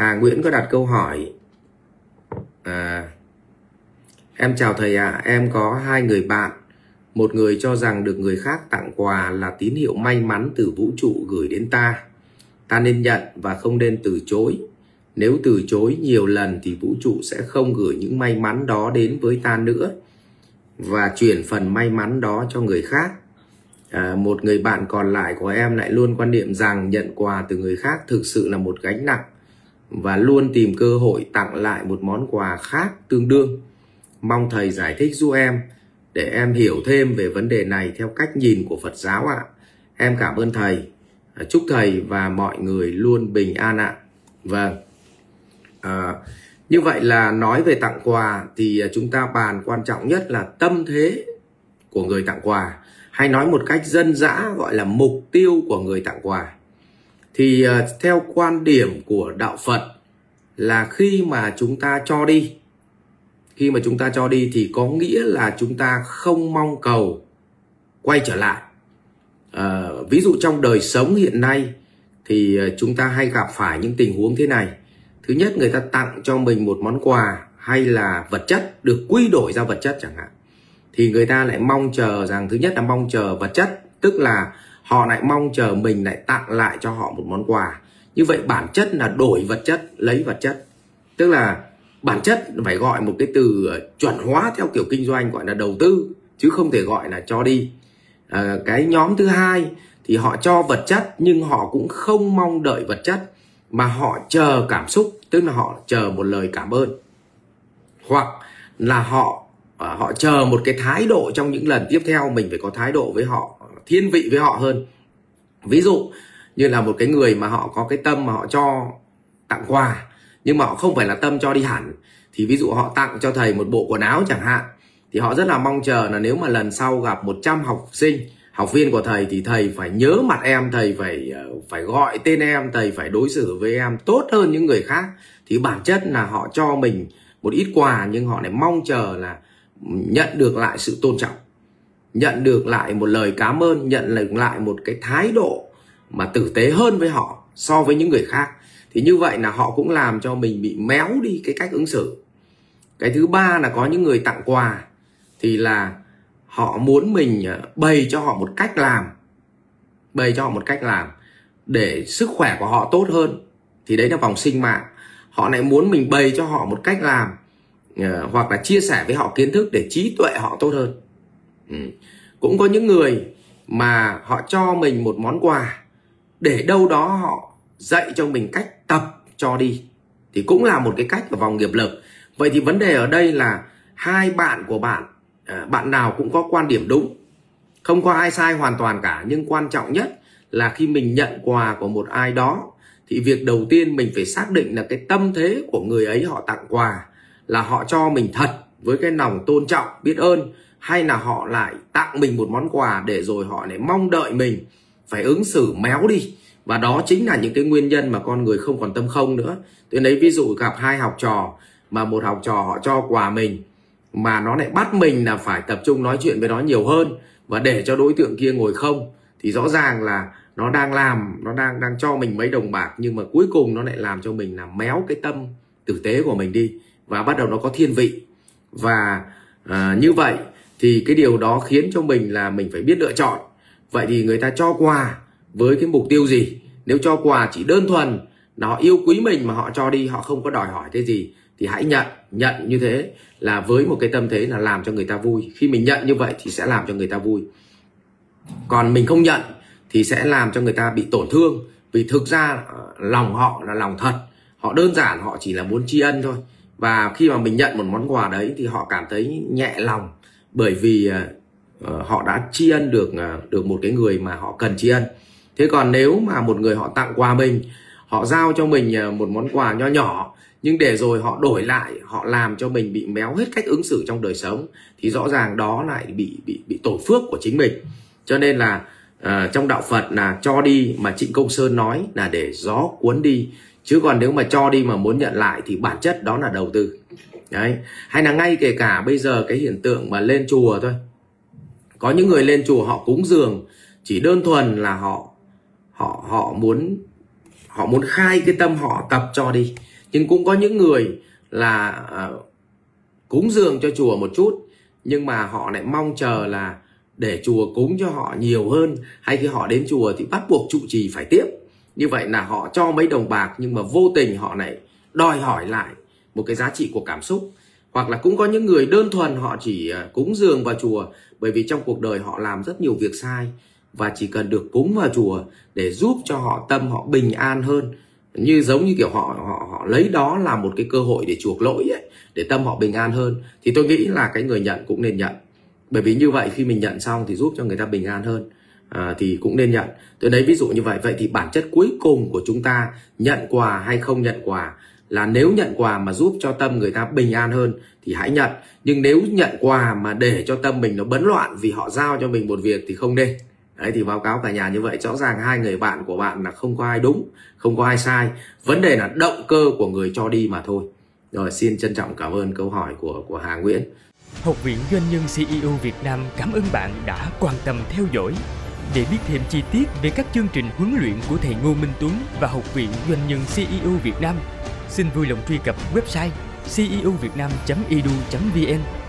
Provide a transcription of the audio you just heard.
Hà Nguyễn có đặt câu hỏi. À, Em chào thầy ạ, à, em có hai người bạn. Một người cho rằng được người khác tặng quà là tín hiệu may mắn từ vũ trụ gửi đến ta. Ta nên nhận và không nên từ chối. Nếu từ chối nhiều lần thì vũ trụ sẽ không gửi những may mắn đó đến với ta nữa Và chuyển phần may mắn đó cho người khác. À, Một người bạn còn lại của em lại luôn quan niệm rằng nhận quà từ người khác thực sự là một gánh nặng và luôn tìm cơ hội tặng lại một món quà khác tương đương. Mong thầy giải thích giúp em để em hiểu thêm về vấn đề này theo cách nhìn của Phật giáo ạ. Em cảm ơn thầy. Chúc thầy và mọi người luôn bình an ạ. Vâng. À, như vậy là nói về tặng quà thì chúng ta bàn quan trọng nhất là tâm thế của người tặng quà hay nói một cách dân dã gọi là mục tiêu của người tặng quà thì uh, theo quan điểm của đạo Phật là khi mà chúng ta cho đi khi mà chúng ta cho đi thì có nghĩa là chúng ta không mong cầu quay trở lại. À, ví dụ trong đời sống hiện nay thì ờ, chúng ta hay gặp phải những tình huống thế này. Thứ nhất người ta tặng cho mình một món quà hay là vật chất được quy đổi ra vật chất chẳng hạn. Thì người ta lại mong chờ rằng thứ nhất là mong chờ vật chất tức là họ lại mong chờ mình lại tặng lại cho họ một món quà. Như vậy bản chất là đổi vật chất lấy vật chất. Tức là bản chất phải gọi một cái từ ờ, chuẩn hóa theo kiểu kinh doanh gọi là đầu tư chứ không thể gọi là cho đi. À, cái nhóm thứ hai thì họ cho vật chất nhưng họ cũng không mong đợi vật chất mà họ chờ cảm xúc tức là họ chờ một lời cảm ơn. Hoặc là họ ờ, họ chờ một cái thái độ trong những lần tiếp theo mình phải có thái độ với họ thiên vị với họ hơn. Ví dụ như là một cái người mà họ có cái tâm mà họ cho tặng quà, nhưng mà họ không phải là tâm cho đi hẳn, thì ví dụ họ tặng cho thầy một bộ quần áo chẳng hạn, thì họ rất là mong chờ là nếu mà lần sau gặp 100 học sinh, học viên của thầy thì thầy phải nhớ mặt em, thầy phải ờ, phải gọi tên em, thầy phải đối xử với em tốt hơn những người khác, thì bản chất là họ cho mình một ít quà nhưng họ lại mong chờ là nhận được lại sự tôn trọng nhận được lại một lời cảm ơn, nhận được lại một cái thái độ mà tử tế hơn với họ so với những người khác. Thì như vậy là họ cũng làm cho mình bị méo đi cái cách ứng xử. Cái thứ ba là có những người tặng quà, thì là họ muốn mình ờ, bày cho họ một cách làm, bày cho họ một cách làm để sức khỏe của họ tốt hơn. Thì đấy là vòng sinh mạng. Họ lại muốn mình bày cho họ một cách làm ờ, hoặc là chia sẻ với họ kiến thức để trí tuệ họ tốt hơn ừ. cũng có những người mà họ cho mình một món quà để đâu đó họ dạy cho mình cách tập cho đi. Thì cũng là một cái cách của vòng nghiệp lực. Vậy thì vấn đề ở đây là hai bạn của bạn à, bạn nào cũng có quan điểm đúng. Không có ai sai hoàn toàn cả, nhưng quan trọng nhất là khi mình nhận quà của một ai đó, thì việc đầu tiên mình phải xác định là cái tâm thế của người ấy họ tặng quà là họ cho mình thật với cái lòng tôn trọng, biết ơn hay là họ lại tặng mình một món quà để rồi họ lại mong đợi mình phải ứng xử méo đi. Và đó chính là những cái nguyên nhân mà con người không còn tâm không nữa. Tôi lấy ví dụ gặp hai học trò mà một học trò họ cho quà mình mà nó lại bắt mình là phải tập trung nói chuyện với nó nhiều hơn và để cho đối tượng kia ngồi không thì rõ ràng là nó đang làm nó đang đang cho mình mấy đồng bạc nhưng mà cuối cùng nó lại làm cho mình là méo cái tâm tử tế của mình đi và bắt đầu nó có thiên vị. Và à, như vậy thì cái điều đó khiến cho mình là mình phải biết lựa chọn. Vậy thì người ta cho quà với cái mục tiêu gì? Nếu cho quà chỉ đơn thuần là họ yêu quý mình mà họ cho đi, họ không có đòi hỏi cái gì, thì hãy nhận. Nhận như thế là với một cái tâm thế là làm cho người ta vui. Khi mình nhận như vậy thì sẽ làm cho người ta vui. Còn mình không nhận thì sẽ làm cho người ta bị tổn thương. Vì thực ra ờ, lòng họ là lòng thật. Họ đơn giản, họ chỉ là muốn tri ân thôi. Và khi mà mình nhận một món quà đấy thì họ cảm thấy nhẹ lòng bởi vì uh, họ đã tri ân được uh, được một cái người mà họ cần tri ân. Thế còn nếu mà một người họ tặng quà mình họ giao cho mình uh, một món quà nho nhỏ nhưng để rồi họ đổi lại họ làm cho mình bị méo hết cách ứng xử trong đời sống thì rõ ràng đó lại bị bị bị tổ phước của chính mình. Cho nên là uh, trong đạo Phật là cho đi mà Trịnh Công Sơn nói là để gió cuốn đi. Chứ còn nếu mà cho đi mà muốn nhận lại thì bản chất đó là đầu tư đấy. Hay là ngay kể cả bây giờ cái hiện tượng mà lên chùa thôi. Có những người lên chùa họ cúng dường chỉ đơn thuần là họ họ họ muốn họ muốn khai cái tâm họ tập cho đi. Nhưng cũng có những người là uh, cúng dường cho chùa một chút nhưng mà họ lại mong chờ là để chùa cúng cho họ nhiều hơn. Hay khi họ đến chùa thì bắt buộc trụ trì phải tiếp. Như vậy là họ cho mấy đồng bạc nhưng mà vô tình họ lại đòi hỏi lại một cái giá trị của cảm xúc. Hoặc là cũng có những người đơn thuần họ chỉ à, cúng dường vào chùa bởi vì trong cuộc đời họ làm rất nhiều việc sai và chỉ cần được cúng vào chùa để giúp cho họ tâm họ bình an hơn. Như giống như kiểu họ họ họ lấy đó là một cái cơ hội để chuộc lỗi ấy, để tâm họ bình an hơn thì tôi nghĩ là cái người nhận cũng nên nhận. Bởi vì như vậy khi mình nhận xong thì giúp cho người ta bình an hơn à, thì cũng nên nhận. Tôi lấy ví dụ như vậy vậy thì bản chất cuối cùng của chúng ta nhận quà hay không nhận quà là nếu nhận quà mà giúp cho tâm người ta bình an hơn thì hãy nhận. Nhưng nếu nhận quà mà để cho tâm mình nó bấn loạn vì họ giao cho mình một việc thì không nên. Đấy thì báo cáo cả nhà như vậy. Rõ ràng hai người bạn của bạn là không có ai đúng không có ai sai. Vấn đề là động cơ của người cho đi mà thôi. Rồi xin trân trọng cảm ơn câu hỏi của của Hà Nguyễn. Học viện Doanh nhân CEO Việt Nam cảm ơn bạn đã quan tâm theo dõi. Để biết thêm chi tiết về các chương trình huấn luyện của thầy Ngô Minh Tuấn và Học viện Doanh nhân CEO Việt Nam, xin vui lòng truy cập website ceuvietnam.edu.vn